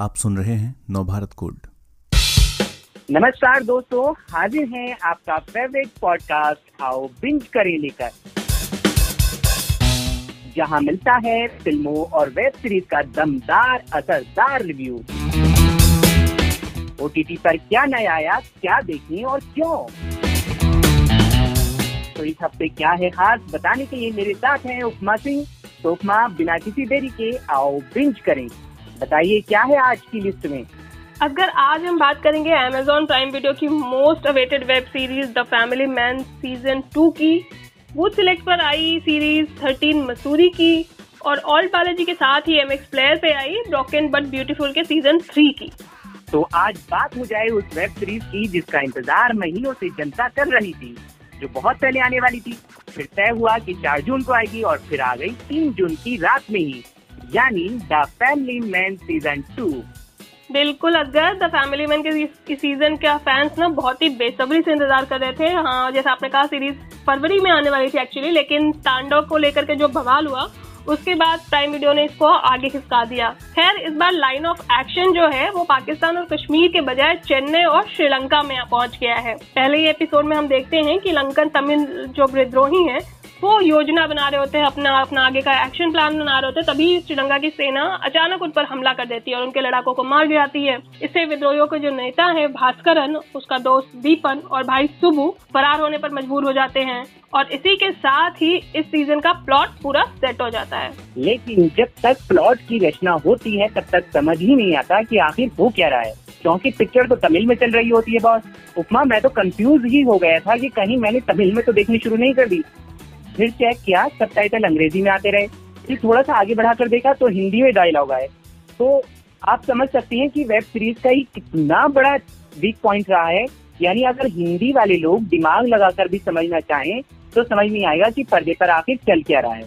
आप सुन रहे हैं नवभारत कोड। नमस्कार दोस्तों, हाजिर हैं आपका फेवरेट पॉडकास्ट आओ बिंज करें लेकर। जहाँ मिलता है फ़िल्मों और वेब सीरीज़ का दमदार, असरदार रिव्यू ओटीटी पर क्या नया आया, क्या देखें और क्यों? तो इस हफ़्ते क्या है खास बताने के लिए मेरे साथ हैं उपमा सिंह। तो उपमा, बिना किसी देरी के आओ बिंज करें। बताइए क्या है आज की लिस्ट में? अगर आज हम बात करेंगे Amazon प्राइम वीडियो की most awaited web series The Family Man season two की वुड सिलेक्ट पर आई सीरीज़ थर्टीन मसूरी की और ऑल बालाजी के साथ ही एम एक्स प्लेयर पे आई ब्रोकन बट ब्यूटीफुल के सीज़न थ्री की। तो आज बात हो जाए उस वेब सीरीज़ की जिसका इंतज़ार महीनों से जनता कर रही थी जो बहुत पहले आने वाली थी। फिर तय हुआ कि चार जून को आएगी और फिर आ गई तीन जून की रात में ही। यानी The Family Man season two. बिल्कुल, अगर द फैमिली मैन के सीज़न का फैंस ना बहुत ही बेसब्री से इंतज़ार कर रहे थे। हाँ जैसे आपने कहा सीरीज़ फरवरी में आने वाली थी एक्चुअली लेकिन तांडव को लेकर के जो बवाल हुआ, उसके बाद प्राइम वीडियो ने इसको आगे खिसका दिया। खैर, इस बार लाइन ऑफ़ एक्शन जो है, वो पाकिस्तान और कश्मीर के बजाय चेन्नई और श्रीलंका में पहुँच गया है। पहले ही एपिसोड में हम देखते हैं कि लंकन तमिल जो विद्रोही हैं वो योजना बना रहे होते हैं, अपना अपना आगे का एक्शन प्लान बना रहे होते हैं, तभी श्रीलंका की सेना अचानक उन पर हमला कर देती है और उनके लड़ाकों को मार गिराती है। इससे विद्रोहियों के जो नेता है, भास्करन, उसका दोस्त दीपन और भाई सुबु फरार होने पर मजबूर हो जाते हैं और इसी के साथ ही इस सीज़न का प्लॉट पूरा सेट हो जाता है। लेकिन जब तक प्लॉट की रचना होती है, तब तक समझ ही नहीं आता कि आखिर हो क्या रहा है। क्योंकि पिक्चर तो तमिल में चल रही होती है बॉस उपमा, मैं तो कंफ्यूज ही हो गया था कि कहीं मैंने तमिल में तो देखनी शुरू नहीं कर दी। फिर चेक किया सब टाइटल अंग्रेज़ी में आते रहे फिर थोड़ा सा आगे बढ़ाकर देखा तो हिंदी में डायलॉग आए। तो आप समझ सकते हैं कि वेब सीरीज़ का ही कितना बड़ा वीक पॉइंट रहा है। यानी अगर हिंदी वाले लोग दिमाग लगाकर भी समझना चाहें तो समझ नहीं आएगा कि पर्दे पर आखिर चल क्या रहा है।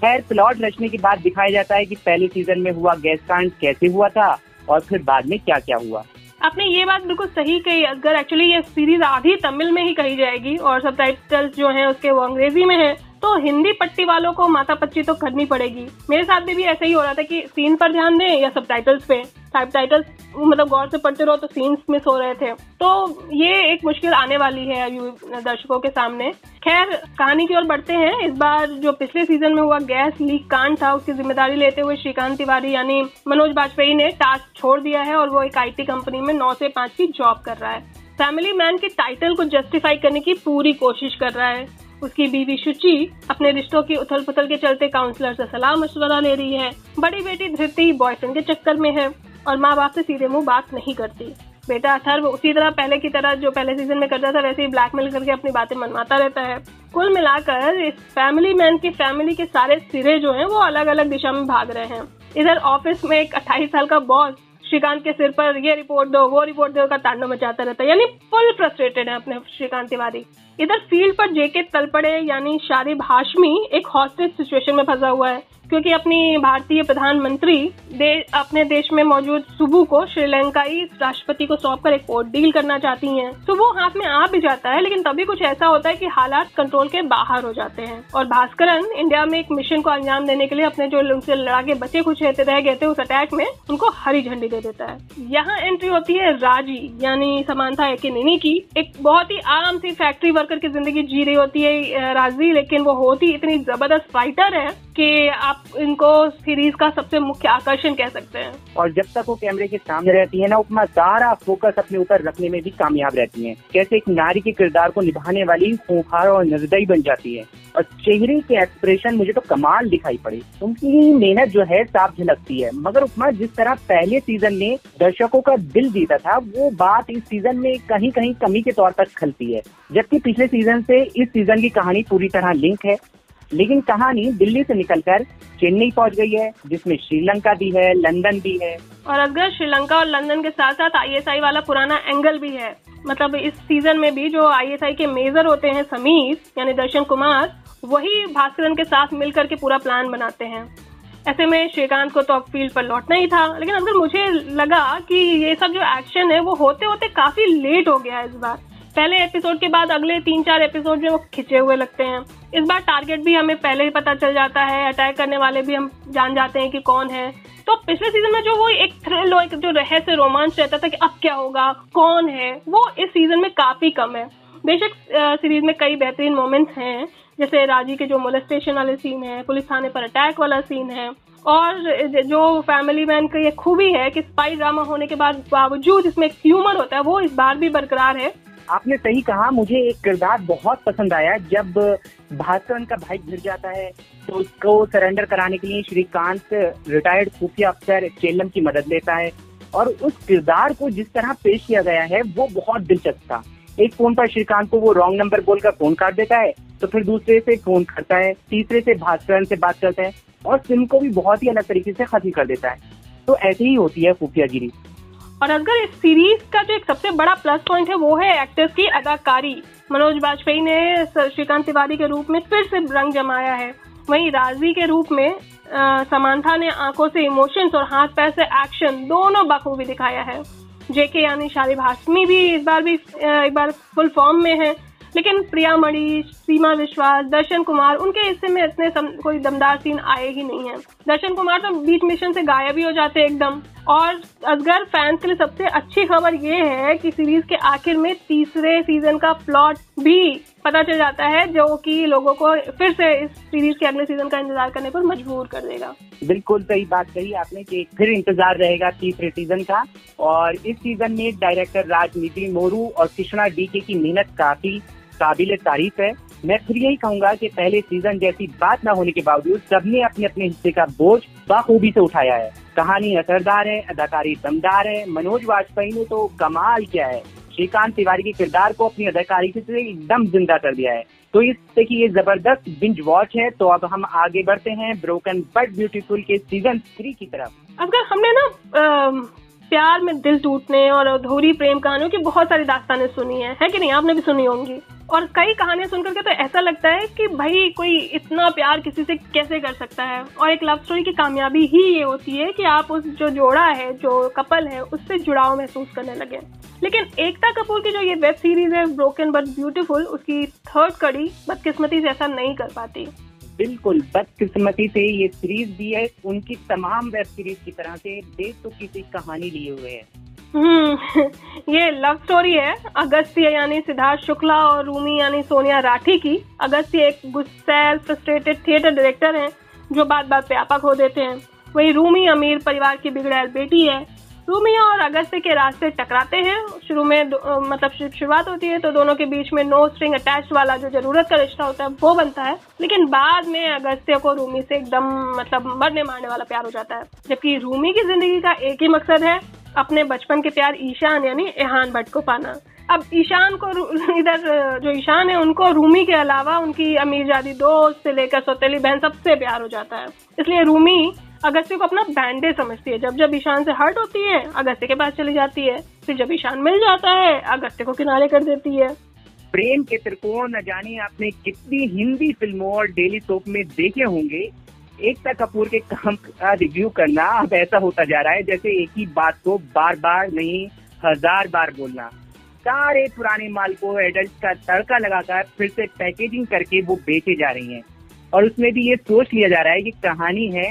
खैर प्लॉट रचने के बाद दिखाया जाता है कि पहले सीज़न में हुआ गैस कांड कैसे हुआ था और फिर बाद में क्या क्या हुआ। आपने ये बात बिल्कुल सही कही। अगर एक्चुअली ये सीरीज़ आधी तमिल में ही कही जाएगी और सब जो है उसके वो अंग्रेज़ी में है तो हिंदी पट्टी वालों को माता पच्ची तो करनी पड़ेगी। मेरे साथ में भी ऐसा ही हो रहा था कि सीन पर ध्यान दें या सब पे। सब टाइटल्स मतलब गौर से पढ़ते रहो तो सीन्स मिस हो रहे थे। तो ये एक मुश्किल आने वाली है दर्शकों के सामने। खैर, कहानी की ओर बढ़ते हैं। इस बार जो पिछले सीज़न में हुआ गैस लीक कांड था, उसकी ज़िम्मेदारी लेते हुए श्रीकांत तिवारी यानी मनोज बाजपेयी ने टास्क छोड़ दिया है और वो एक आईटी कंपनी में नौ से पाँच की जॉब कर रहा है। फैमिली मैन के टाइटल को जस्टिफाई करने की पूरी कोशिश कर रहा है। उसकी बीवी शुचि अपने रिश्तों की उथल पुथल के चलते काउंसलर से सलाह मशवरा ले रही है। बड़ी बेटी धृति बॉयफ्रेंड के चक्कर में है और माँ बाप से सीधे मुँह बात नहीं करती। बेटा अथर्व उसी तरह पहले की तरह जो पहले सीज़न में करता था, वैसे ही ब्लैकमेल करके अपनी बातें मनवाता रहता है। कुल मिलाकर इस फैमिली मैन की फैमिली के सारे सिरे जो हैं, वो अलग अलग दिशा में भाग रहे हैं। इधर ऑफ़िस में एक अट्ठाईस साल का बॉस श्रीकांत के सिर पर ये रिपोर्ट दो, वो रिपोर्ट दो का तांडव मचाता रहता है। यानी फुल फ्रस्ट्रेटेड है अपने श्रीकांत तिवारी। इधर फ़ील्ड पर जेके तलपड़े, यानी शारिब हाशमी एक हॉस्टेज सिचुएशन में फंसा हुआ है। क्योंकि अपनी भारतीय प्रधानमंत्री दे, अपने देश में मौजूद सुबु को श्रीलंकाई राष्ट्रपति को सौंप कर एक कोर्ट डील करना चाहती हैं। सुबु हाथ में आ भी जाता है लेकिन तभी कुछ ऐसा होता है कि हालात कंट्रोल के बाहर हो जाते हैं। और भास्करन इंडिया में एक मिशन को अंजाम देने के लिए अपने जो उनसे लड़ा के बचे कुछ रहते रह गए थे उस अटैक में उनको हरी झंडी दे देता है। यहाँ एंट्री होती है राज़ी यानी समानता एक निनी की। एक बहुत ही आराम सी फैक्ट्री वर्कर की ज़िंदगी जी रही होती है राज़ी लेकिन वो होती इतनी ज़बरदस्त फाइटर है कि आप इनको सीरीज़ का सबसे मुख्य आकर्षण कह सकते हैं। और जब तक वो कैमरे के सामने रहती है ना उपमा सारा फोकस अपने ऊपर रखने में भी कामयाब रहती है। कैसे एक नारी के किरदार को निभाने वाली खूंखार और निर्दयी बन जाती है। और चेहरे के एक्सप्रेशन मुझे तो कमाल दिखाई पड़े। उनकी मेहनत जो है, साफ़ झलकती है। मगर उपमा जिस तरह पहले सीज़न ने दर्शकों का दिल जीता था, वो बात इस सीज़न में कहीं कहीं कमी के तौर पर खलती है। जबकि पिछले सीज़न से इस सीज़न की कहानी पूरी तरह लिंक है। लेकिन कहानी दिल्ली से निकलकर चेन्नई पहुँच गई है, जिसमें श्रीलंका भी है, लंदन भी है। और अगर श्रीलंका और लंदन के साथ साथ आईएसआई वाला पुराना एंगल भी है मतलब इस सीज़न में भी जो आईएसआई के मेजर होते हैं, समीर, यानी दर्शन कुमार, वही भास्करन के साथ मिलकर के पूरा प्लान बनाते हैं। ऐसे में श्रीकांत को तो फ़ील्ड पर लौटना ही था, लेकिन अगर मुझे लगा कि ये सब जो एक्शन है, वो होते होते काफ़ी लेट हो गया है इस बार। पहले एपिसोड के बाद अगले तीन चार एपिसोड में वो खिंचे हुए लगते हैं। इस बार टारगेट भी हमें पहले ही पता चल जाता है अटैक करने वाले भी हम जान जाते हैं कि कौन है। तो पिछले सीज़न में जो वो एक थ्रिल एक जो रहस्य, रोमांच रहता था कि अब क्या होगा, कौन है, वो इस सीज़न में काफ़ी कम है। बेशक सीरीज़ में कई बेहतरीन मोमेंट्स हैं, जैसे राज़ी के जो मोलेस्टेशन वाले सीन है, पुलिस थाने पर अटैक वाला सीन है, और जो फैमिली मैन का ये खूबी है कि स्पाई ड्रामा होने के बाद बावजूद इसमें ह्यूमर होता है, वो इस बार भी बरकरार है। आपने सही कहा, मुझे एक किरदार बहुत पसंद आया। जब भास्कर का भाई गिर जाता है तो उसको सरेंडर कराने के लिए श्रीकांत रिटायर्ड खुफिया अफसर चेलम की मदद लेता है। और उस किरदार को जिस तरह पेश किया गया है, वो बहुत दिलचस्प था। एक फ़ोन पर श्रीकांत को वो रॉन्ग नंबर बोलकर फ़ोन काट देता है तो फिर दूसरे से फ़ोन करता है, तीसरे से भास्कर से बात करता है, और सिम को भी बहुत ही अलग तरीके से खत्म कर देता है। तो ऐसे ही होती है खुफियागिरी और अगर इस सीरीज़ का जो एक सबसे बड़ा प्लस पॉइंट है वो है एक्टर्स की अदाकारी। मनोज वाजपेयी ने श्रीकांत तिवारी के रूप में फिर से रंग जमाया है। वहीं राज़ी के रूप में समांथा ने आँखों से इमोशंस और हाथ पैर से एक्शन दोनों बखूबी दिखाया है। जेके यानी शालिब हाशमी भी इस बार भी एक बार फुल फॉर्म में है। लेकिन प्रिया मणि सीमा विश्वास दर्शन कुमार उनके हिस्से में इतने सम, कोई दमदार सीन आए ही नहीं है। दर्शन कुमार तो बीच मिशन से गायब ही हो जाते एकदम। और असगर फैंस के लिए सबसे अच्छी खबर ये है कि सीरीज़ के आखिर में तीसरे सीज़न का प्लॉट भी पता चल जाता है, जो कि लोगों को फिर से इस सीरीज़ के अगले सीज़न का इंतज़ार करने पर मजबूर कर देगा। बिल्कुल सही बात कही आपने कि फिर इंतज़ार रहेगा तीसरे सीज़न का। और इस सीज़न में डायरेक्टर राजनीति मोरू और कृष्णा डीके की मेहनत काफ़ी काबिल तारीफ़ है। मैं फिर यही कहूँगा कि पहले सीज़न जैसी बात न होने के बावजूद सबने अपने अपने हिस्से का बोझ बाखूबी से उठाया है। कहानी असरदार है, अदाकारी दमदार है। मनोज वाजपेयी ने तो कमाल किया है। श्रीकांत तिवारी के किरदार को अपनी अदाकारी से एकदम ज़िंदा कर दिया है। तो इससे की ये ज़बरदस्त बिंज वॉच है। तो अब हम आगे बढ़ते हैं। ब्रोकन बट ब्यूटीफुल के सीज़न थ्री की तरफ़। अगर हमने ना प्यार में दिल टूटने और अधूरी प्रेम कहानियों की बहुत सारी दास्तानें सुनी है, है कि नहीं? आपने भी सुनी होंगी। और कई कहानियाँ सुनकर के तो ऐसा लगता है कि भाई कोई इतना प्यार किसी से कैसे कर सकता है? और एक लव स्टोरी की कामयाबी ही ये होती है कि आप उस जो जोड़ा है जो कपल है उससे जुड़ाव महसूस करने लगे लेकिन एकता कपूर की जो ये वेब सीरीज़ है ब्रोकन बट ब्यूटीफुल उसकी थर्ड कड़ी बदकिस्मती से ऐसा नहीं कर पाती। बिल्कुल बदकिस्मती से ये सीरीज़ भी है। उनकी तमाम वेब सीरीज़ की तरह से देश तो किसी कहानी लिए हुए है। हम्म ये लव स्टोरी है, अगस्त्य यानी सिद्धार्थ शुक्ला और रूमी यानी सोनिया राठी की। अगस्त्य एक गुस्सैल फ्रस्ट्रेटेड थिएटर डायरेक्टर हैं, जो बात बात पे आपा खो देते हैं। वही रूमी, अमीर परिवार की बिगड़ैल बेटी है रूमी और अगस्त्य के रास्ते टकराते हैं। शुरू में मतलब शुरुआत होती है तो दोनों के बीच में नो स्ट्रिंग अटैच वाला जो ज़रूरत का रिश्ता होता है, वो बनता है। लेकिन बाद में अगस्त्य को रूमी से एकदम मतलब मरने मारने वाला प्यार हो जाता है। जबकि रूमी की ज़िंदगी का एक ही मकसद है, अपने बचपन के प्यार ईशान यानी एहान भट्ट को पाना। अब ईशान को इधर जो ईशान है, उनको रूमी के अलावा उनकी अमीर जादी दोस्त से लेकर सौतेली बहन सबसे प्यार हो जाता है। इसलिए रूमी अगस्त्य को अपना बैंडे समझती है। जब जब ईशान से हर्ट होती है, अगस्त्य के पास चली जाती है। फिर जब ईशान मिल जाता है, अगस्त्य को किनारे कर देती है। प्रेम के त्रिकोण न जाने आपने कितनी हिंदी फ़िल्मों और डेली सोप में देखे होंगे। एकता कपूर के काम का रिव्यू करना, अब ऐसा होता जा रहा है, जैसे एक ही बात को बार बार नहीं, हज़ार बार बोलना। सारे पुराने माल को एडल्ट का तड़का लगाकर फिर से पैकेजिंग करके वो बेचे जा रही हैं। और उसमें भी ये सोच लिया जा रहा है कि कहानी है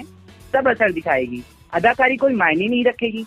सब असर दिखाएगी। अदाकारी कोई मायने नहीं रखेगी।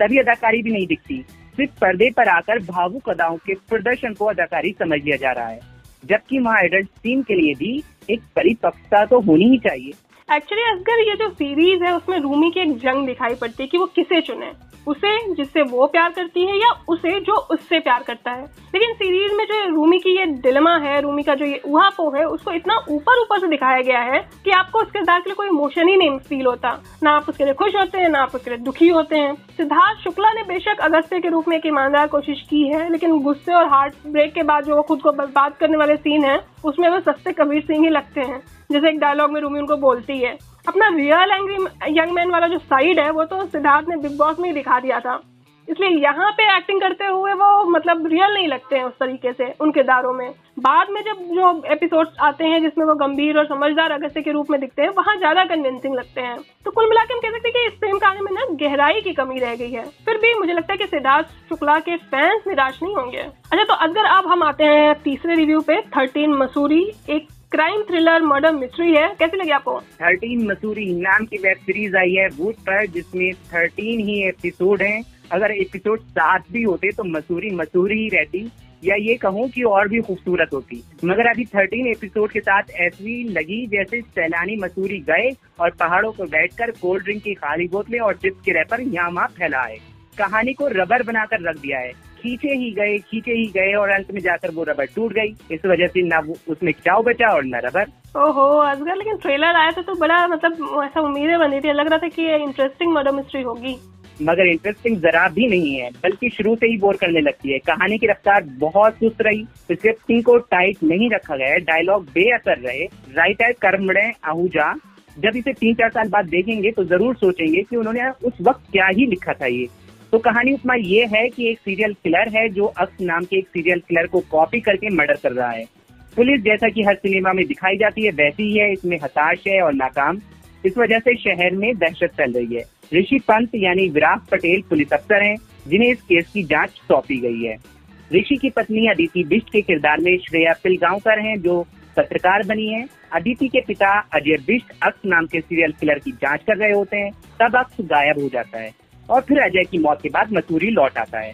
तभी अदाकारी भी नहीं दिखती। सिर्फ़ पर्दे पर आकर भावुक अदाओं के प्रदर्शन को अदाकारी समझ लिया जा रहा है। जबकि वहाँ एडल्ट टीम के लिए भी एक परिपक्वता तो होनी ही चाहिए। एक्चुअली असगर ये जो सीरीज़ है, उसमें रूमी की एक जंग दिखाई पड़ती है कि वो किसे चुने। उसे जिससे वो प्यार करती है या उसे जो उससे प्यार करता है। लेकिन सीरीज़ में जो रूमी की ये डिलेमा है, रूमी का जो ये उहापो है, उसको इतना ऊपर ऊपर से दिखाया गया है कि आपको उसके किरदार के लिए कोई इमोशन ही नहीं फील होता। ना आप उसके लिए खुश होते हैं, ना आप उसके लिए दुखी होते हैं। सिद्धार्थ शुक्ला ने बेशक अगस्त्य के रूप में एक ईमानदार कोशिश की है, लेकिन गुस्से और हार्ट ब्रेक के बाद जो वो खुद को बर्बाद करने वाले सीन है, उसमें वो सस्ते कबीर सिंह ही लगते हैं, जैसे एक डायलॉग में रूमी उनको बोलती है। अपना रियल एंग्री यंग मैन वाला जो साइड है, वो तो सिद्धार्थ ने बिग बॉस में ही दिखा दिया था। इसलिए यहाँ पे एक्टिंग करते हुए वो मतलब रियल नहीं लगते हैं उस तरीके से, उनके दारों में। बाद में जब जो एपिसोड्स आते हैं, जिसमें वो गंभीर और समझदार अगस्त्य के रूप में दिखते हैं, वहाँ ज़्यादा कन्विंसिंग लगते हैं। तो कुल मिला हम कह सकते हैं कि इस प्रेम कहानी में ना गहराई की कमी रह गई है। फिर भी मुझे लगता है कि सिद्धार्थ शुक्ला के फैंस निराश नहीं होंगे। अच्छा तो अगर अब हम आते हैं तीसरे रिव्यू पे थर्टीन मसूरी, एक क्राइम थ्रिलर, मर्डर मिस्ट्री है। कैसी लगी आपको? थर्टीन मसूरी नाम की वेब सीरीज़ आई है वूट पर, जिसमें थर्टीन ही एपिसोड हैं। अगर एपिसोड सात भी होते तो मसूरी मसूरी ही रहती। या ये कहूँ कि और भी खूबसूरत होती। मगर अभी थर्टीन एपिसोड के साथ ऐसी लगी जैसे सैलानी मसूरी गए और पहाड़ों पर बैठकर कोल्ड ड्रिंक की खाली बोतलें और चिप्स के रैपर यहाँ वहाँ फैलाए। कहानी को रबर बनाकर रख दिया है। खींचे ही गए खींचे ही गए और अंत में जाकर वो रबर टूट गई। इस वजह से ना उसमें चाव बचा और न रबर। ओहो असगर लेकिन ट्रेलर आया था तो बड़ा मतलब ऐसा उम्मीदें बनी थी। लग रहा था कि इंटरेस्टिंग मर्डर मिस्ट्री होगी। मगर इंटरेस्टिंग जरा भी नहीं है बल्कि शुरू से ही बोर करने लगती है। कहानी की रफ्तार बहुत सुस्त रही। स्क्रिप्टिंग को टाइट नहीं रखा गया डायलॉग बेअसर रहे। राइटर कर्मणे आहूजा जब इसे तीन चार साल बाद देखेंगे तो ज़रूर सोचेंगे कि उन्होंने उस वक्त क्या ही लिखा था ये। तो कहानी उसमें ये है कि एक सीरियल किलर है जो अक्स नाम के एक सीरियल किलर को कॉपी करके मर्डर कर रहा है। पुलिस जैसा कि हर सिनेमा में दिखाई जाती है, वैसी ही है, इसमें हताश है और नाकाम। इस वजह से शहर में दहशत फैल रही है। ऋषि पंत यानी विराट पटेल पुलिस अफसर हैं, जिन्हें इस केस की जाँच सौंपी गई है। ऋषि की पत्नी अदिति बिष्ट के किरदार में श्रेया पिलगांवकर हैं, जो पत्रकार बनी है। अदिति के पिता अजय बिष्ट अक्स नाम के सीरियल किलर की जाँच कर रहे होते हैं, तब अक्स गायब हो जाता है। और फिर अजय की मौत के बाद मसूरी लौट आता है।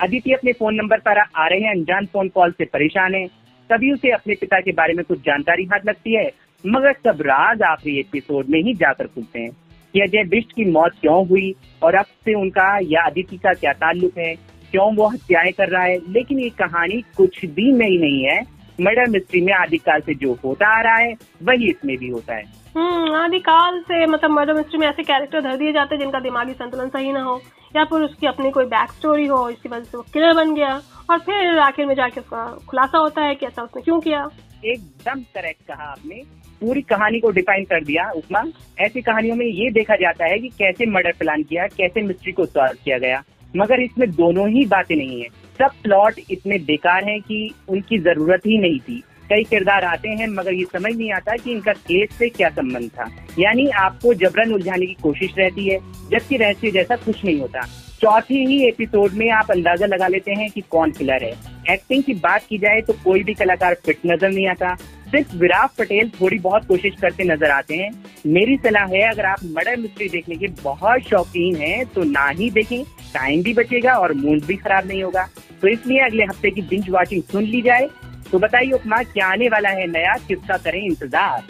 अदिति अपने फ़ोन नंबर पर आ रहे हैं, अनजान फ़ोन कॉल से परेशान है। तभी उसे अपने पिता के बारे में कुछ जानकारी हाथ लगती है, मगर सब राज आखिरी एपिसोड में ही जाकर खुलते हैं कि अजय बिष्ट की मौत क्यों हुई और अब से उनका या अदिति का क्या ताल्लुक है, क्यों वो हत्याएँ कर रहा है। लेकिन ये कहानी कुछ भी नई नहीं है। मर्डर मिस्ट्री में आदिकाल से जो होता आ रहा है वही इसमें भी होता है। हम्म आदिकाल से मतलब मर्डर मिस्ट्री में ऐसे कैरेक्टर धर दिए जाते हैं जिनका दिमागी संतुलन सही ना हो या फिर उसकी अपनी कोई बैक स्टोरी हो इसकी वजह से वो किलर बन गया और फिर आखिर में जाके उसका खुलासा होता है कि ऐसा उसने क्यों किया। एकदम करेक्ट कहा आपने। पूरी कहानी को डिफाइन कर दिया उपमा। ऐसी कहानियों में ये देखा जाता है कि कैसे मर्डर प्लान किया कैसे मिस्ट्री को सॉल्व किया गया। मगर इसमें दोनों ही बातें नहीं है। सब प्लॉट इतने बेकार हैं कि उनकी ज़रूरत ही नहीं थी। कई किरदार आते हैं, मगर ये समझ नहीं आता कि इनका केस से क्या संबंध था। यानी आपको जबरन उलझाने की कोशिश रहती है, जबकि रहस्य जैसा कुछ नहीं होता। चौथे ही एपिसोड में आप अंदाज़ा लगा लेते हैं कि कौन किलर है। एक्टिंग की बात की जाए तो कोई भी कलाकार फिट नज़र नहीं आता। सिर्फ़ विराट पटेल थोड़ी बहुत कोशिश करते नज़र आते हैं। मेरी सलाह है, अगर आप मर्डर मिस्ट्री देखने के बहुत शौकीन हैं तो ना ही देखें। टाइम भी बचेगा और मूड भी खराब नहीं होगा। तो इसलिए अगले हफ़्ते की बिंज वॉचिंग सुन ली जाए। तो बताइए उपमा क्या आने वाला है नया? किसका करें इंतज़ार?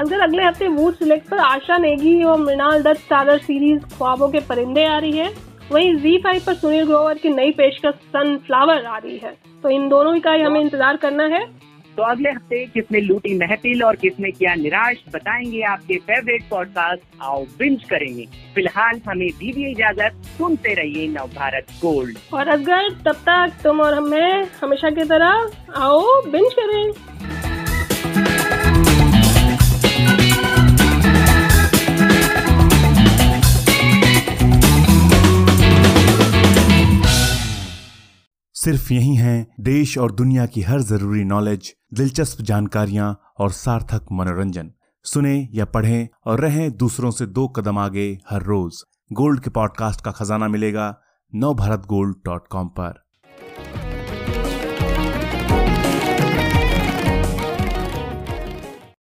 अगर अगले हफ़्ते वूड सिलेक्ट पर आशा नेगी और मृणाल दत्त स्टारर सीरीज़ ख्वाबों के परिंदे आ रही है। वहीं जी फाइव पर सुनील ग्रोवर की नई पेशकश सनफ्लावर आ रही है। तो इन दोनों का ही हमें इंतज़ार करना है। तो अगले हफ़्ते किसने लूटी महफिल और किसने किया निराश बताएँगे आपके फेवरेट पॉडकास्ट आओ बिंज करेंगे। फ़िलहाल हमें दीजिए इजाज़त। सुनते रहिए नव भारत गोल्ड और अगर तब तक तुम और हमें हमेशा की तरह आओ बिंज करें। सिर्फ़ यही हैं देश और दुनिया की हर ज़रूरी नॉलेज दिलचस्प जानकारियाँ और सार्थक मनोरंजन। सुने या पढ़ें और रहें दूसरों से दो कदम आगे हर रोज। गोल्ड के पॉडकास्ट का खजाना मिलेगा नव भारत गोल्ड डॉट कॉम पर।